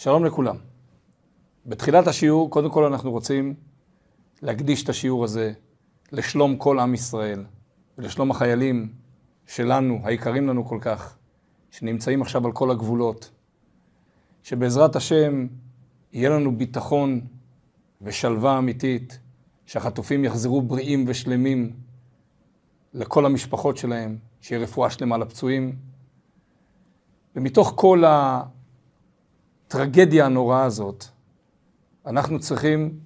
שלום לכולם. בתחילת השיעור, קודם כל אנחנו רוצים להקדיש את השיעור הזה לשלום כל עם ישראל ולשלום החיילים שלנו, היקרים לנו כל כך, שנמצאים עכשיו על כל הגבולות, שבעזרת השם יהיה לנו ביטחון ושלווה אמיתית, שהחטופים יחזרו בריאים ושלמים לכל המשפחות שלהם, שיהיה רפואה שלמה לפצועים. ומתוך כל הטרגדיה הנוראה הזאת, אנחנו צריכים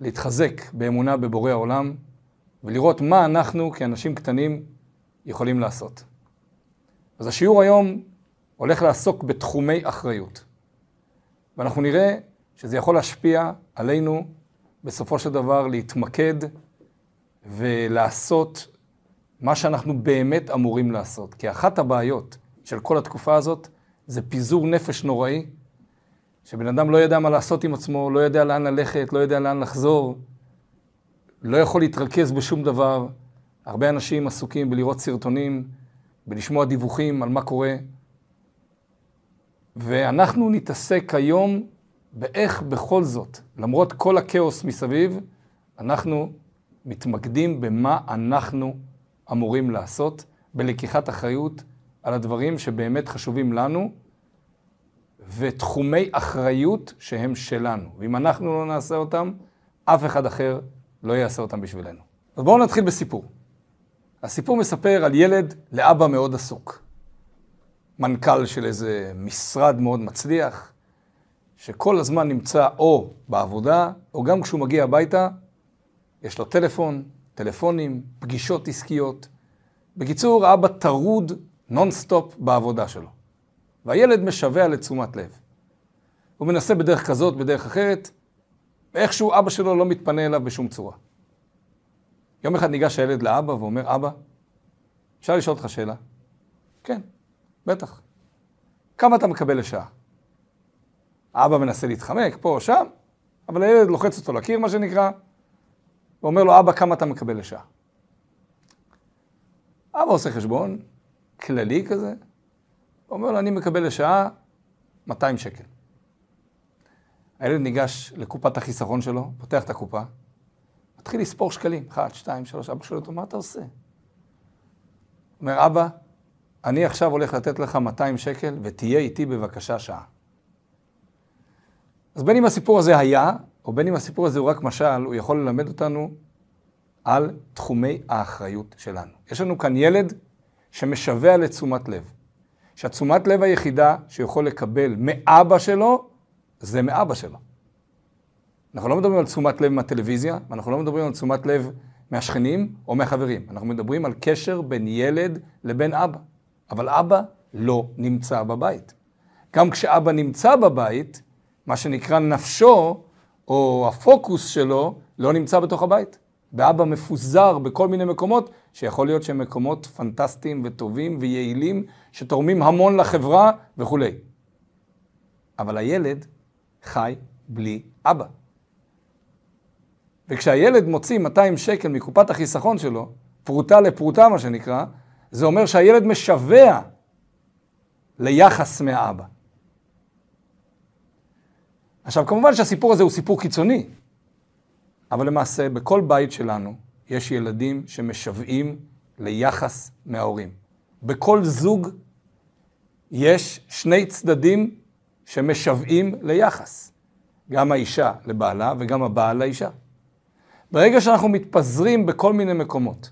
להתחזק באמונה בבורא העולם ולראות מה אנחנו כאנשים קטנים יכולים לעשות. אז השיעור היום הולך לעסוק בתחומי אחריות. ואנחנו נראה שזה יכול להשפיע עלינו בסופו של דבר להתמקד ולעשות מה שאנחנו באמת אמורים לעשות. כי אחת הבעיות של כל התקופה הזאת זה פיזור נפש נוראי, שבן אדם לא יודע מה לעשות עם עצמו, לא יודע לאן ללכת, לא יודע לאן לחזור, לא יכול להתרכז בשום דבר. הרבה אנשים עסוקים בלראות סרטונים, בלשמוע דיווחים על מה קורה. ואנחנו נתעסק היום באיך בכל זאת, למרות כל הכאוס מסביב, אנחנו מתמקדים במה אנחנו אמורים לעשות, בלקיחת אחריות על הדברים שבאמת חשובים לנו, ותחומי אחריות שהם שלנו. ואם אנחנו לא נעשה אותם, אף אחד אחר לא יעשה אותם בשבילנו. אז בואו נתחיל בסיפור. הסיפור מספר על ילד לאבא מאוד עסוק. מנכ"ל של איזה משרד מאוד מצליח, שכל הזמן נמצא או בעבודה, או גם כשהוא מגיע הביתה, יש לו טלפון, טלפונים, פגישות עסקיות. בקיצור, האבא טרוד נונסטופ בעבודה שלו. והילד משווע לתשומת לב. הוא מנסה בדרך כזאת, בדרך אחרת, ואיכשהו אבא שלו לא מתפנה אליו בשום צורה. יום אחד ניגש הילד לאבא ואומר, אבא, אפשר לשאול אותך שאלה? כן, בטח. כמה אתה מקבל לשעה? האבא מנסה להתחמק פה או שם, אבל הילד לוחץ אותו לקיר, מה שנקרא, ואומר לו, אבא, כמה אתה מקבל לשעה? אבא עושה חשבון, כללי כזה, אומר לו, אני מקבל לשעה 200 שקל. הילד ניגש לקופת החיסכון שלו, פותח את הקופה, מתחיל לספור שקלים, 1, 2, 3, אבא שואל אותו, מה אתה עושה? אומר, אבא, אני עכשיו הולך לתת לך 200 שקל ותהיה איתי בבקשה שעה. אז בין אם הסיפור הזה היה, או בין אם הסיפור הזה הוא רק משל, הוא יכול ללמד אותנו על תחומי האחריות שלנו. יש לנו כאן ילד שמשווע לתשומת לב. שהתשומת לב היחידה שיכול לקבל מאבא שלו, זה מאבא שלו. אנחנו לא מדברים על תשומת לב מהטלוויזיה, אנחנו לא מדברים על תשומת לב מהשכנים או מהחברים. אנחנו מדברים על קשר בין ילד לבין אבא. אבל אבא לא נמצא בבית. גם כשאבא נמצא בבית, מה שנקרא נפשו, או הפוקוס שלו, לא נמצא בתוך הבית. ואבא מפוזר בכל מיני מקומות, שיכול להיות שהם מקומות פנטסטיים וטובים ויעילים, שתורמים המון לחברה וכולי. אבל הילד חי בלי אבא. וכשהילד מוציא 200 שקל מקופת החיסכון שלו, פרוטה לפרוטה מה שנקרא, זה אומר שהילד משווע ליחס מהאבא. עכשיו, כמובן שהסיפור הזה הוא סיפור קיצוני, אבל למעשה בכל בית שלנו יש ילדים שמשוועים ליחס מההורים. בכל זוג יש שני צדדים שמשוועים ליחס. גם האישה לבעלה וגם הבעל לאישה. ברגע שאנחנו מתפזרים בכל מיני מקומות,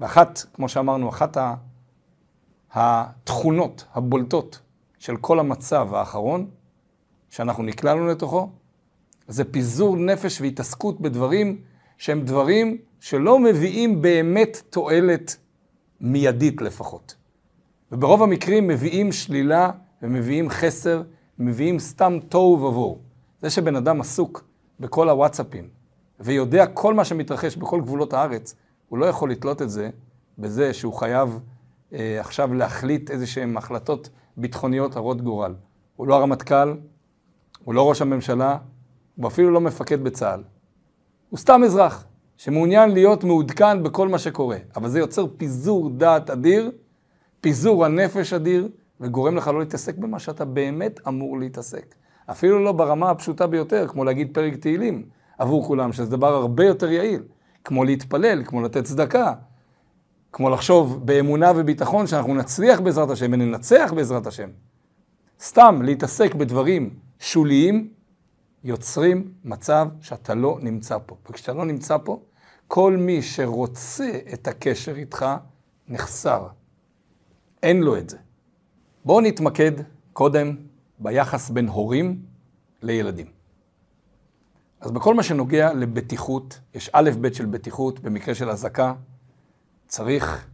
ואחת, כמו שאמרנו, אחת התכונות הבולטות של כל המצב האחרון, שאנחנו נקלענו לתוכו, זה פיזור נפש והתעסקות בדברים שהם דברים שלא מביאים באמת תועלת מיידית לפחות. וברוב המקרים מביאים שלילה ומביאים חסר, מביאים סתם תוהו ובוהו. זה שבן אדם עסוק בכל הוואטסאפים ויודע כל מה שמתרחש בכל גבולות הארץ, הוא לא יכול לתלות את זה בזה שהוא חייב אה, עכשיו להחליט איזה שהן החלטות ביטחוניות הרות גורל. הוא לא הרמטכ"ל, הוא לא ראש הממשלה, הוא אפילו לא מפקד בצה"ל. הוא סתם אזרח שמעוניין להיות מעודכן בכל מה שקורה, אבל זה יוצר פיזור דעת אדיר, פיזור הנפש אדיר, וגורם לך לא להתעסק במה שאתה באמת אמור להתעסק. אפילו לא ברמה הפשוטה ביותר, כמו להגיד פרק תהילים עבור כולם, שזה דבר הרבה יותר יעיל, כמו להתפלל, כמו לתת צדקה, כמו לחשוב באמונה וביטחון שאנחנו נצליח בעזרת השם וננצח בעזרת השם. סתם להתעסק בדברים שוליים, יוצרים מצב שאתה לא נמצא פה. וכשאתה לא נמצא פה, כל מי שרוצה את הקשר איתך, נחסר. אין לו את זה. בואו נתמקד קודם ביחס בין הורים לילדים. אז בכל מה שנוגע לבטיחות, יש א' ב' של בטיחות, במקרה של אזעקה, צריך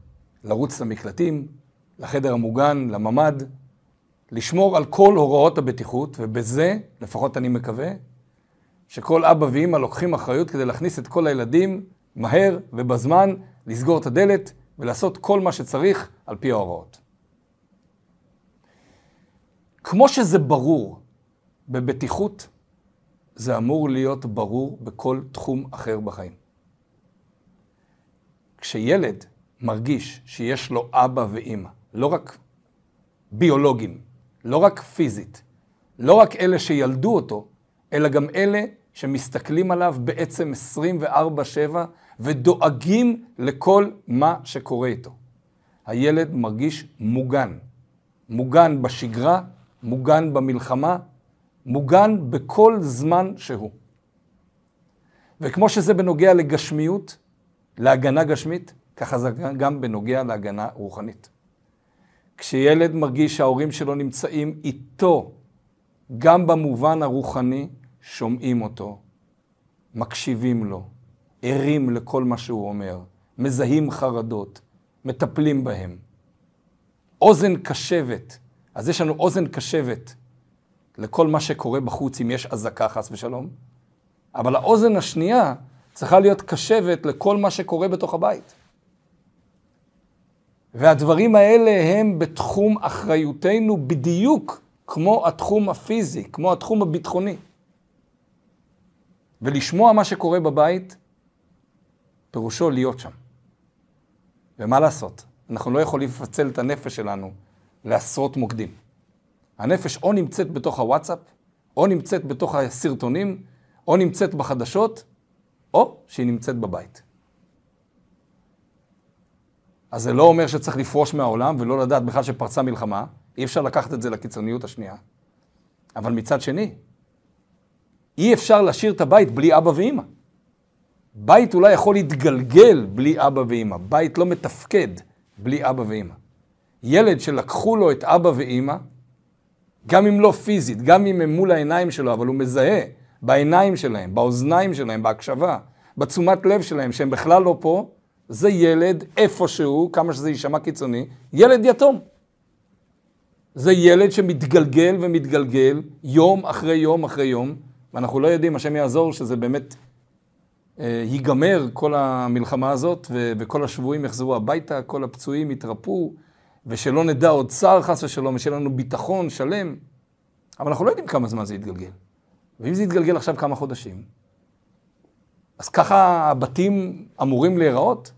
לרוץ למקלטים, לחדר המוגן, לממ"ד, לשמור על כל הוראות הבטיחות, ובזה, לפחות אני מקווה, שכל אבא ואימא לוקחים אחריות כדי להכניס את כל הילדים מהר ובזמן, לסגור את הדלת ולעשות כל מה שצריך על פי ההוראות. כמו שזה ברור בבטיחות, זה אמור להיות ברור בכל תחום אחר בחיים. כשילד מרגיש שיש לו אבא ואימא, לא רק ביולוגים, לא רק פיזית, לא רק אלה שילדו אותו, אלא גם אלה שמסתכלים עליו בעצם 24-7 ודואגים לכל מה שקורה איתו. הילד מרגיש מוגן. מוגן בשגרה, מוגן במלחמה, מוגן בכל זמן שהוא. וכמו שזה בנוגע לגשמיות, להגנה גשמית, ככה זה גם בנוגע להגנה רוחנית. כשילד מרגיש שההורים שלו נמצאים איתו, גם במובן הרוחני, שומעים אותו, מקשיבים לו, ערים לכל מה שהוא אומר, מזהים חרדות, מטפלים בהם. אוזן קשבת, אז יש לנו אוזן קשבת לכל מה שקורה בחוץ, אם יש אזעקה חס ושלום, אבל האוזן השנייה צריכה להיות קשבת לכל מה שקורה בתוך הבית. והדברים האלה הם בתחום אחריותנו בדיוק כמו התחום הפיזי, כמו התחום הביטחוני. ולשמוע מה שקורה בבית, פירושו להיות שם. ומה לעשות? אנחנו לא יכולים לפצל את הנפש שלנו לעשרות מוקדים. הנפש או נמצאת בתוך הוואטסאפ, או נמצאת בתוך הסרטונים, או נמצאת בחדשות, או שהיא נמצאת בבית. אז זה לא אומר שצריך לפרוש מהעולם ולא לדעת בכלל שפרצה מלחמה, אי אפשר לקחת את זה לקיצוניות השנייה. אבל מצד שני, אי אפשר להשאיר את הבית בלי אבא ואימא. בית אולי יכול להתגלגל בלי אבא ואימא, בית לא מתפקד בלי אבא ואימא. ילד שלקחו לו את אבא ואימא, גם אם לא פיזית, גם אם הם מול העיניים שלו, אבל הוא מזהה בעיניים שלהם, באוזניים שלהם, בהקשבה, בתשומת לב שלהם, שהם בכלל לא פה, זה ילד איפשהו, כמה שזה יישמע קיצוני, יילד יתום. זה ילד שמתגלגל ומתגלגל יום אחרי יום אחרי יום, ואנחנו לא יודעים, השם יעזור, שזה באמת אה, ייגמר כל המלחמה הזאת, ו- וכל השבויים יחזרו הביתה, כל הפצועים יתרפאו, ושלא נדע עוד צער חס ושלום, ושיהיה לנו ביטחון שלם. אבל אנחנו לא יודעים כמה זמן זה יתגלגל. ואם זה יתגלגל עכשיו כמה חודשים, אז ככה הבתים אמורים להיראות?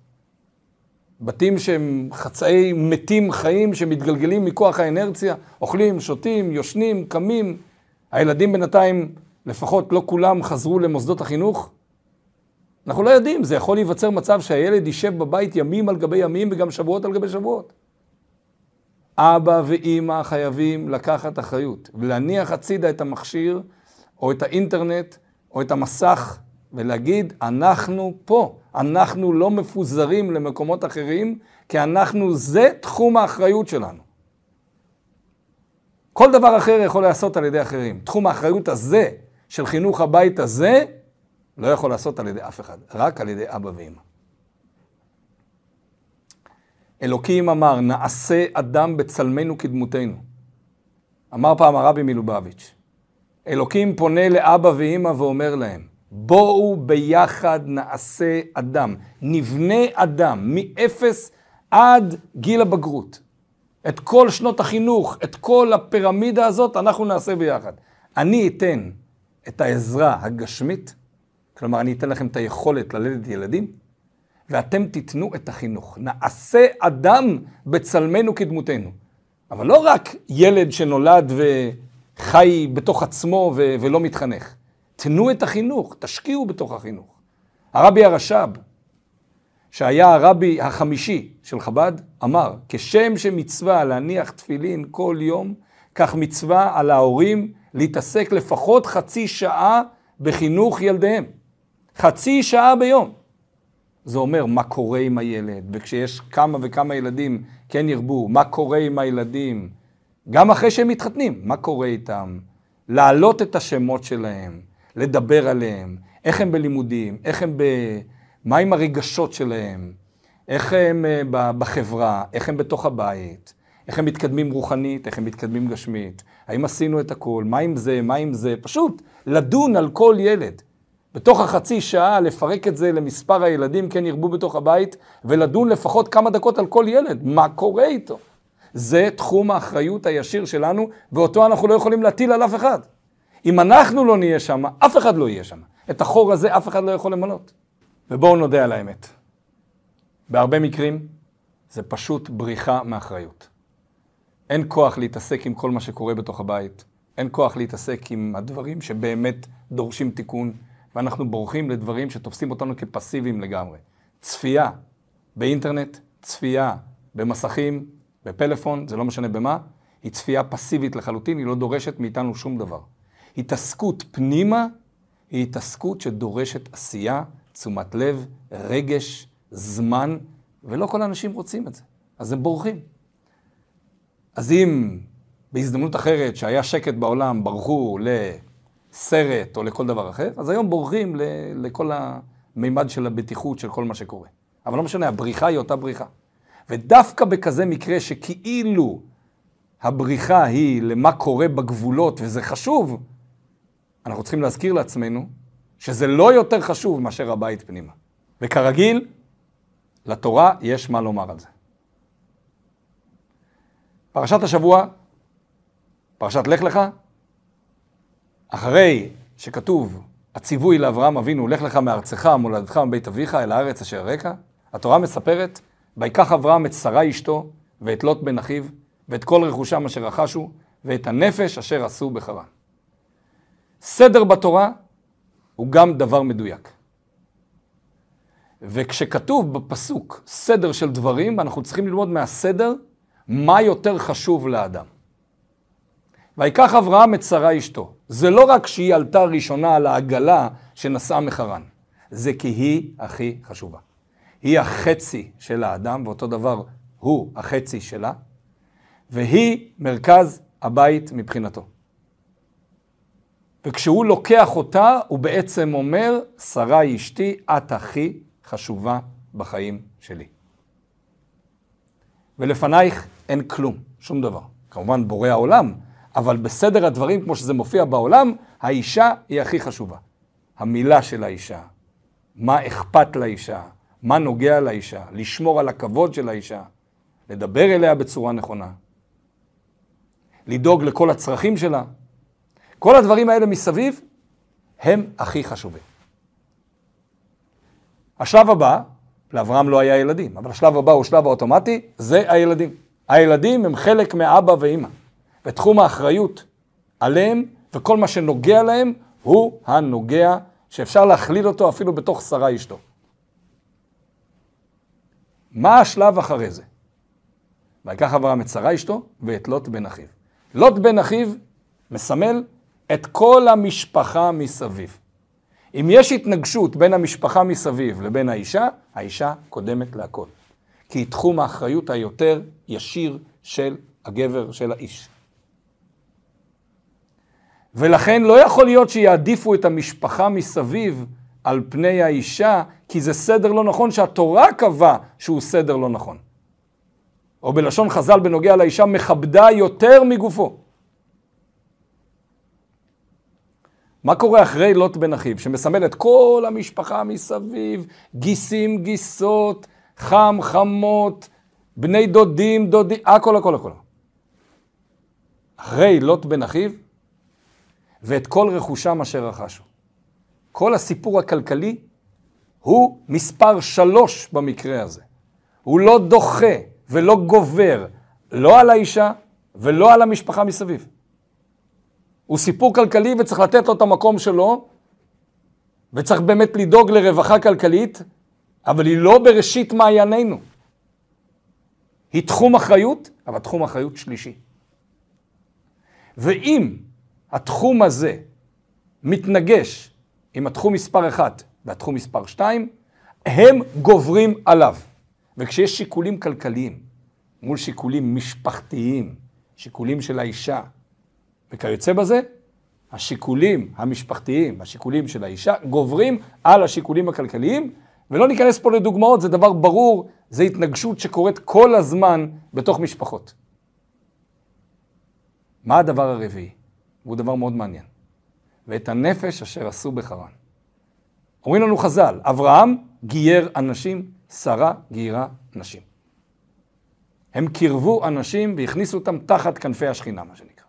בתים שהם חצאי מתים חיים שמתגלגלים מכוח האנרציה, אוכלים, שותים, יושנים, קמים. הילדים בינתיים, לפחות לא כולם חזרו למוסדות החינוך. אנחנו לא יודעים, זה יכול להיווצר מצב שהילד יישב בבית ימים על גבי ימים וגם שבועות על גבי שבועות. אבא ואימא חייבים לקחת אחריות ולהניח הצידה את המכשיר או את האינטרנט או את המסך ולהגיד, אנחנו פה, אנחנו לא מפוזרים למקומות אחרים, כי אנחנו, זה תחום האחריות שלנו. כל דבר אחר יכול להיעשות על ידי אחרים. תחום האחריות הזה, של חינוך הבית הזה, לא יכול לעשות על ידי אף אחד, רק על ידי אבא ואמא. אלוקים אמר, נעשה אדם בצלמנו כדמותנו. אמר פעם הרבי מלובביץ', אלוקים פונה לאבא ואמא ואומר להם, בואו ביחד נעשה אדם, נבנה אדם, מאפס עד גיל הבגרות. את כל שנות החינוך, את כל הפירמידה הזאת, אנחנו נעשה ביחד. אני אתן את העזרה הגשמית, כלומר, אני אתן לכם את היכולת ללדת ילדים, ואתם תיתנו את החינוך. נעשה אדם בצלמנו כדמותנו. אבל לא רק ילד שנולד חי בתוך עצמו ו- ולא מתחנך. תנו את החינוך, תשקיעו בתוך החינוך. הרבי הרש"ב, שהיה הרבי החמישי של חב"ד, אמר, כשם שמצווה להניח תפילין כל יום, כך מצווה על ההורים להתעסק לפחות חצי שעה בחינוך ילדיהם. חצי שעה ביום. זה אומר מה קורה עם הילד, וכשיש כמה וכמה ילדים כן ירבו, מה קורה עם הילדים, גם אחרי שהם מתחתנים, מה קורה איתם, להעלות את השמות שלהם, לדבר עליהם, איך הם בלימודים, איך הם ב... מה עם הרגשות שלהם, איך הם אה, בחברה, איך הם בתוך הבית, איך הם מתקדמים רוחנית, איך הם מתקדמים גשמית, האם עשינו את הכל, מה עם זה, מה עם זה, פשוט לדון על כל ילד. בתוך החצי שעה לפרק את זה למספר הילדים, כן ירבו בתוך הבית, ולדון לפחות כמה דקות על כל ילד, מה קורה איתו. זה תחום האחריות הישיר שלנו, ואותו אנחנו לא יכולים להטיל על אף אחד. אם אנחנו לא נהיה שם, אף אחד לא יהיה שם. את החור הזה אף אחד לא יכול למלות. ובואו נודה על האמת. בהרבה מקרים זה פשוט בריחה מאחריות. אין כוח להתעסק עם כל מה שקורה בתוך הבית, אין כוח להתעסק עם הדברים שבאמת דורשים תיקון, ואנחנו בורחים לדברים שתופסים אותנו כפסיביים לגמרי. צפייה באינטרנט, צפייה במסכים, בפלאפון, זה לא משנה במה, היא צפייה פסיבית לחלוטין, היא לא דורשת מאיתנו שום דבר. התעסקות פנימה היא התעסקות שדורשת עשייה, תשומת לב, רגש, זמן, ולא כל האנשים רוצים את זה, אז הם בורחים. אז אם בהזדמנות אחרת שהיה שקט בעולם ברחו לסרט או לכל דבר אחר, אז היום בורחים לכל המימד של הבטיחות של כל מה שקורה. אבל לא משנה, הבריחה היא אותה בריחה. ודווקא בכזה מקרה שכאילו הבריחה היא למה קורה בגבולות, וזה חשוב, אנחנו צריכים להזכיר לעצמנו שזה לא יותר חשוב מאשר הבית פנימה. וכרגיל, לתורה יש מה לומר על זה. פרשת השבוע, פרשת לך לך, אחרי שכתוב הציווי לאברהם אבינו, לך לך מארצך, מולדתך מבית אביך, אל הארץ אשר רקע, התורה מספרת, ויקח אברהם את שרה אשתו, ואת לוט בן אחיו, ואת כל רכושם אשר רכשו, ואת הנפש אשר עשו בחרן. סדר בתורה הוא גם דבר מדויק. וכשכתוב בפסוק סדר של דברים, אנחנו צריכים ללמוד מהסדר מה יותר חשוב לאדם. ויקח אברהם את שרה אשתו. זה לא רק שהיא עלתה ראשונה על העגלה שנסעה מחרן, זה כי היא הכי חשובה. היא החצי של האדם, ואותו דבר הוא החצי שלה, והיא מרכז הבית מבחינתו. וכשהוא לוקח אותה, הוא בעצם אומר, שרה אשתי, את הכי חשובה בחיים שלי. ולפנייך אין כלום, שום דבר. כמובן בורא העולם, אבל בסדר הדברים, כמו שזה מופיע בעולם, האישה היא הכי חשובה. המילה של האישה, מה אכפת לאישה, מה נוגע לאישה, לשמור על הכבוד של האישה, לדבר אליה בצורה נכונה, לדאוג לכל הצרכים שלה. כל הדברים האלה מסביב הם הכי חשובים. השלב הבא, לאברהם לא היה ילדים, אבל השלב הבא הוא שלב האוטומטי, זה הילדים. הילדים הם חלק מאבא ואימא, ותחום האחריות עליהם וכל מה שנוגע להם הוא הנוגע שאפשר להכליל אותו אפילו בתוך שרה אשתו. מה השלב אחרי זה? ויקח אברהם את שרה אשתו ואת לוט בן אחיו. לוט בן אחיו מסמל את כל המשפחה מסביב. אם יש התנגשות בין המשפחה מסביב לבין האישה, האישה קודמת להכל. כי היא תחום האחריות היותר ישיר של הגבר, של האיש. ולכן לא יכול להיות שיעדיפו את המשפחה מסביב על פני האישה, כי זה סדר לא נכון שהתורה קבעה שהוא סדר לא נכון. או בלשון חז"ל בנוגע לאישה, מכבדה יותר מגופו. מה קורה אחרי לוט בן אחיו, שמסמל את כל המשפחה מסביב, גיסים, גיסות, חם, חמות, בני דודים, דודים, הכל, הכל, הכל. אחרי לוט בן אחיו, ואת כל רכושם אשר רכשו. כל הסיפור הכלכלי הוא מספר שלוש במקרה הזה. הוא לא דוחה ולא גובר, לא על האישה ולא על המשפחה מסביב. הוא סיפור כלכלי וצריך לתת לו את המקום שלו, וצריך באמת לדאוג לרווחה כלכלית, אבל היא לא בראשית מעיינינו. היא תחום אחריות, אבל תחום אחריות שלישי. ואם התחום הזה מתנגש עם התחום מספר 1 והתחום מספר 2, הם גוברים עליו. וכשיש שיקולים כלכליים מול שיקולים משפחתיים, שיקולים של האישה, וכיוצא בזה, השיקולים המשפחתיים, השיקולים של האישה, גוברים על השיקולים הכלכליים, ולא ניכנס פה לדוגמאות, זה דבר ברור, זה התנגשות שקורית כל הזמן בתוך משפחות. מה הדבר הרביעי? והוא דבר מאוד מעניין. ואת הנפש אשר עשו בחרן. אומרים לנו חז"ל, אברהם גייר אנשים, שרה גיירה נשים. הם קירבו אנשים והכניסו אותם תחת כנפי השכינה, מה שנקרא.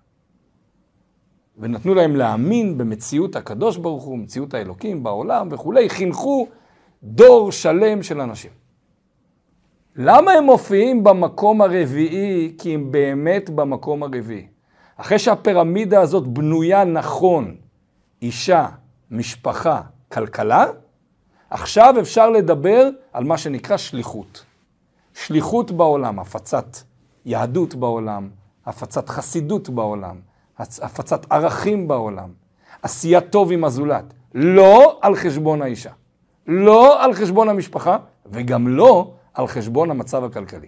ונתנו להם להאמין במציאות הקדוש ברוך הוא, מציאות האלוקים בעולם וכולי, חינכו דור שלם של אנשים. למה הם מופיעים במקום הרביעי? כי הם באמת במקום הרביעי. אחרי שהפירמידה הזאת בנויה נכון, אישה, משפחה, כלכלה, עכשיו אפשר לדבר על מה שנקרא שליחות. שליחות בעולם, הפצת יהדות בעולם, הפצת חסידות בעולם, הפצת ערכים בעולם, עשיית טוב עם הזולת, לא על חשבון האישה, לא על חשבון המשפחה וגם לא על חשבון המצב הכלכלי.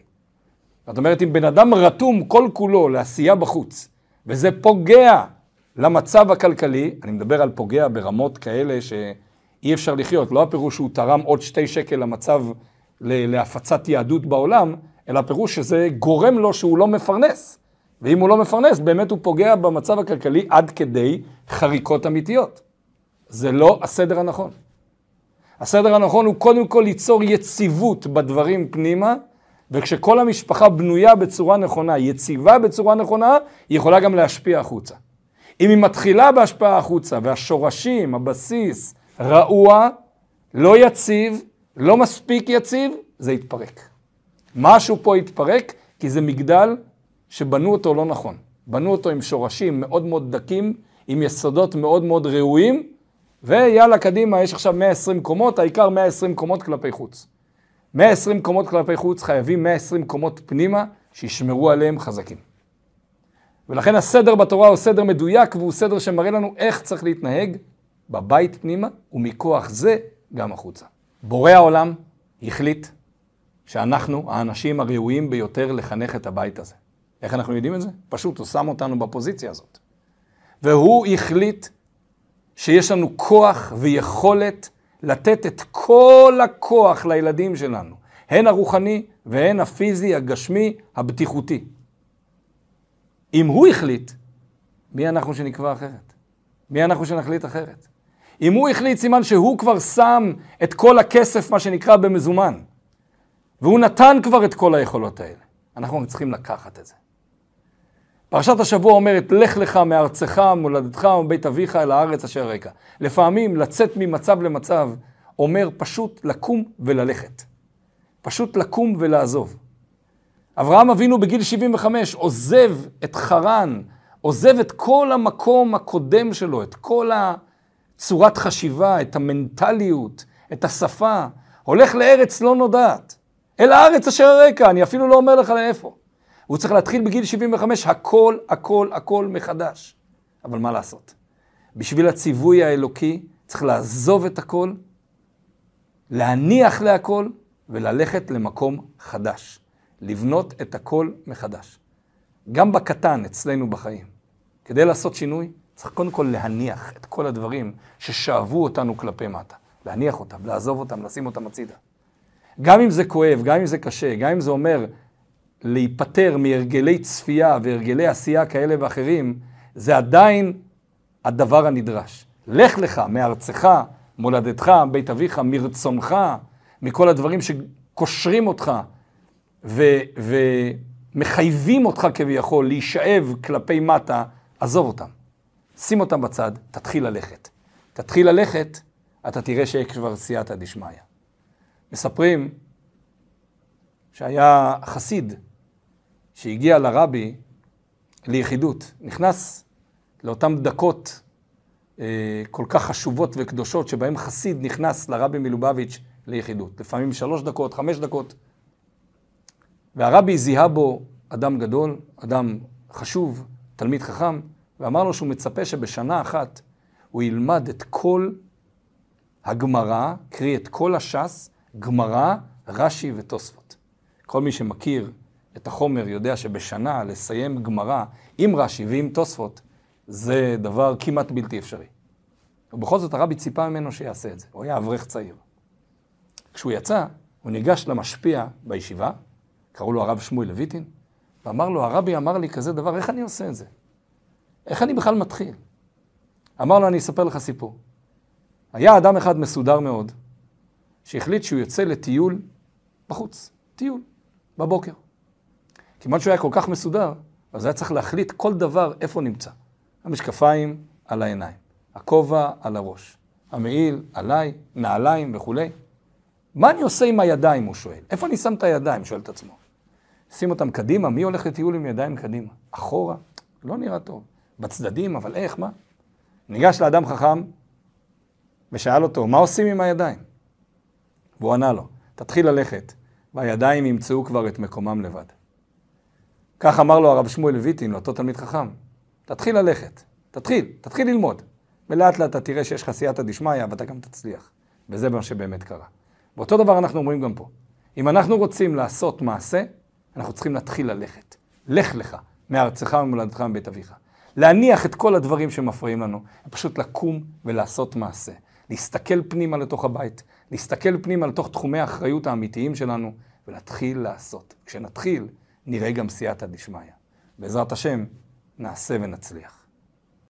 זאת אומרת, אם בן אדם רתום כל כולו לעשייה בחוץ, וזה פוגע למצב הכלכלי, אני מדבר על פוגע ברמות כאלה שאי אפשר לחיות, לא הפירוש שהוא תרם עוד שתי שקל למצב להפצת יהדות בעולם, אלא הפירוש שזה גורם לו שהוא לא מפרנס. ואם הוא לא מפרנס, באמת הוא פוגע במצב הכלכלי עד כדי חריקות אמיתיות. זה לא הסדר הנכון. הסדר הנכון הוא קודם כל ליצור יציבות בדברים פנימה, וכשכל המשפחה בנויה בצורה נכונה, יציבה בצורה נכונה, היא יכולה גם להשפיע החוצה. אם היא מתחילה בהשפעה החוצה, והשורשים, הבסיס, רעוע, לא יציב, לא מספיק יציב, זה יתפרק. משהו פה יתפרק, כי זה מגדל שבנו אותו לא נכון. בנו אותו עם שורשים מאוד מאוד דקים, עם יסודות מאוד מאוד ראויים, ויאללה, קדימה, יש עכשיו 120 קומות, העיקר 120 קומות כלפי חוץ. 120 קומות כלפי חוץ, חייבים 120 קומות פנימה, שישמרו עליהם חזקים. ולכן הסדר בתורה הוא סדר מדויק, והוא סדר שמראה לנו איך צריך להתנהג בבית פנימה, ומכוח זה גם החוצה. בורא העולם החליט שאנחנו האנשים הראויים ביותר לחנך את הבית הזה. איך אנחנו יודעים את זה? פשוט, הוא שם אותנו בפוזיציה הזאת. והוא החליט שיש לנו כוח ויכולת לתת את כל הכוח לילדים שלנו, הן הרוחני והן הפיזי, הגשמי, הבטיחותי. אם הוא החליט, מי אנחנו שנקבע אחרת? מי אנחנו שנחליט אחרת? אם הוא החליט, סימן שהוא כבר שם את כל הכסף, מה שנקרא, במזומן. והוא נתן כבר את כל היכולות האלה. אנחנו צריכים לקחת את זה. פרשת השבוע אומרת, לך לך מארצך, מולדתך ומבית אביך אל הארץ אשר רקע. לפעמים לצאת ממצב למצב אומר פשוט לקום וללכת. פשוט לקום ולעזוב. אברהם אבינו בגיל 75 עוזב את חרן, עוזב את כל המקום הקודם שלו, את כל הצורת חשיבה, את המנטליות, את השפה, הולך לארץ לא נודעת, אל הארץ אשר הרקע, אני אפילו לא אומר לך לאיפה. הוא צריך להתחיל בגיל 75 הכל, הכל, הכל מחדש. אבל מה לעשות? בשביל הציווי האלוקי צריך לעזוב את הכל, להניח להכל וללכת למקום חדש. לבנות את הכל מחדש. גם בקטן, אצלנו בחיים. כדי לעשות שינוי, צריך קודם כל להניח את כל הדברים ששאבו אותנו כלפי מטה. להניח אותם, לעזוב אותם, לשים אותם הצידה. גם אם זה כואב, גם אם זה קשה, גם אם זה אומר להיפטר מהרגלי צפייה והרגלי עשייה כאלה ואחרים, זה עדיין הדבר הנדרש. לך לך מארצך, מולדתך, בית אביך, מרצונך, מכל הדברים שקושרים אותך ו- ומחייבים אותך כביכול להישאב כלפי מטה, עזוב אותם. שים אותם בצד, תתחיל ללכת. תתחיל ללכת, אתה תראה שיש כבר סייעתא דשמיא. מספרים שהיה חסיד שהגיע לרבי ליחידות, נכנס לאותן דקות אה, כל כך חשובות וקדושות, שבהן חסיד נכנס לרבי מלובביץ' ליחידות. לפעמים שלוש דקות, חמש דקות. והרבי זיהה בו אדם גדול, אדם חשוב, תלמיד חכם, ואמר לו שהוא מצפה שבשנה אחת הוא ילמד את כל הגמרא, קרי את כל הש"ס, גמרא, רש"י ותוספות. כל מי שמכיר את החומר יודע שבשנה לסיים גמרא עם רש"י ועם תוספות זה דבר כמעט בלתי אפשרי. ובכל זאת הרבי ציפה ממנו שיעשה את זה, הוא היה אברך צעיר. כשהוא יצא, הוא ניגש למשפיע בישיבה, קראו לו הרב שמואל לויטין, ואמר לו, הרבי אמר לי כזה דבר, איך אני עושה את זה? איך אני בכלל מתחיל? אמר לו, אני אספר לך סיפור. היה אדם אחד מסודר מאוד, שהחליט שהוא יוצא לטיול בחוץ, טיול, בבוקר. כיוון שהוא היה כל כך מסודר, אז היה צריך להחליט כל דבר איפה נמצא. המשקפיים על העיניים, הכובע על הראש, המעיל עליי, נעליים וכולי. מה אני עושה עם הידיים, הוא שואל. איפה אני שם את הידיים, שואל את עצמו. שים אותם קדימה, מי הולך לטיול עם ידיים קדימה? אחורה? לא נראה טוב. בצדדים, אבל איך, מה? ניגש לאדם חכם ושאל אותו, מה עושים עם הידיים? והוא ענה לו, תתחיל ללכת, והידיים ימצאו כבר את מקומם לבד. כך אמר לו הרב שמואל לויטין, לאותו תלמיד חכם, תתחיל ללכת, תתחיל, תתחיל ללמוד. ולאט לאט אתה תראה שיש לך סייעתא דשמיא ואתה גם תצליח. וזה מה שבאמת קרה. ואותו דבר אנחנו אומרים גם פה. אם אנחנו רוצים לעשות מעשה, אנחנו צריכים להתחיל ללכת. לך לך מארצך ומולדתך מבית אביך. להניח את כל הדברים שמפריעים לנו, ופשוט לקום ולעשות מעשה. להסתכל פנימה לתוך הבית, להסתכל פנימה לתוך תחומי האחריות האמיתיים שלנו, ולהתחיל לעשות. כשנתחיל, נראה גם סייעתא דשמיא. בעזרת השם, נעשה ונצליח.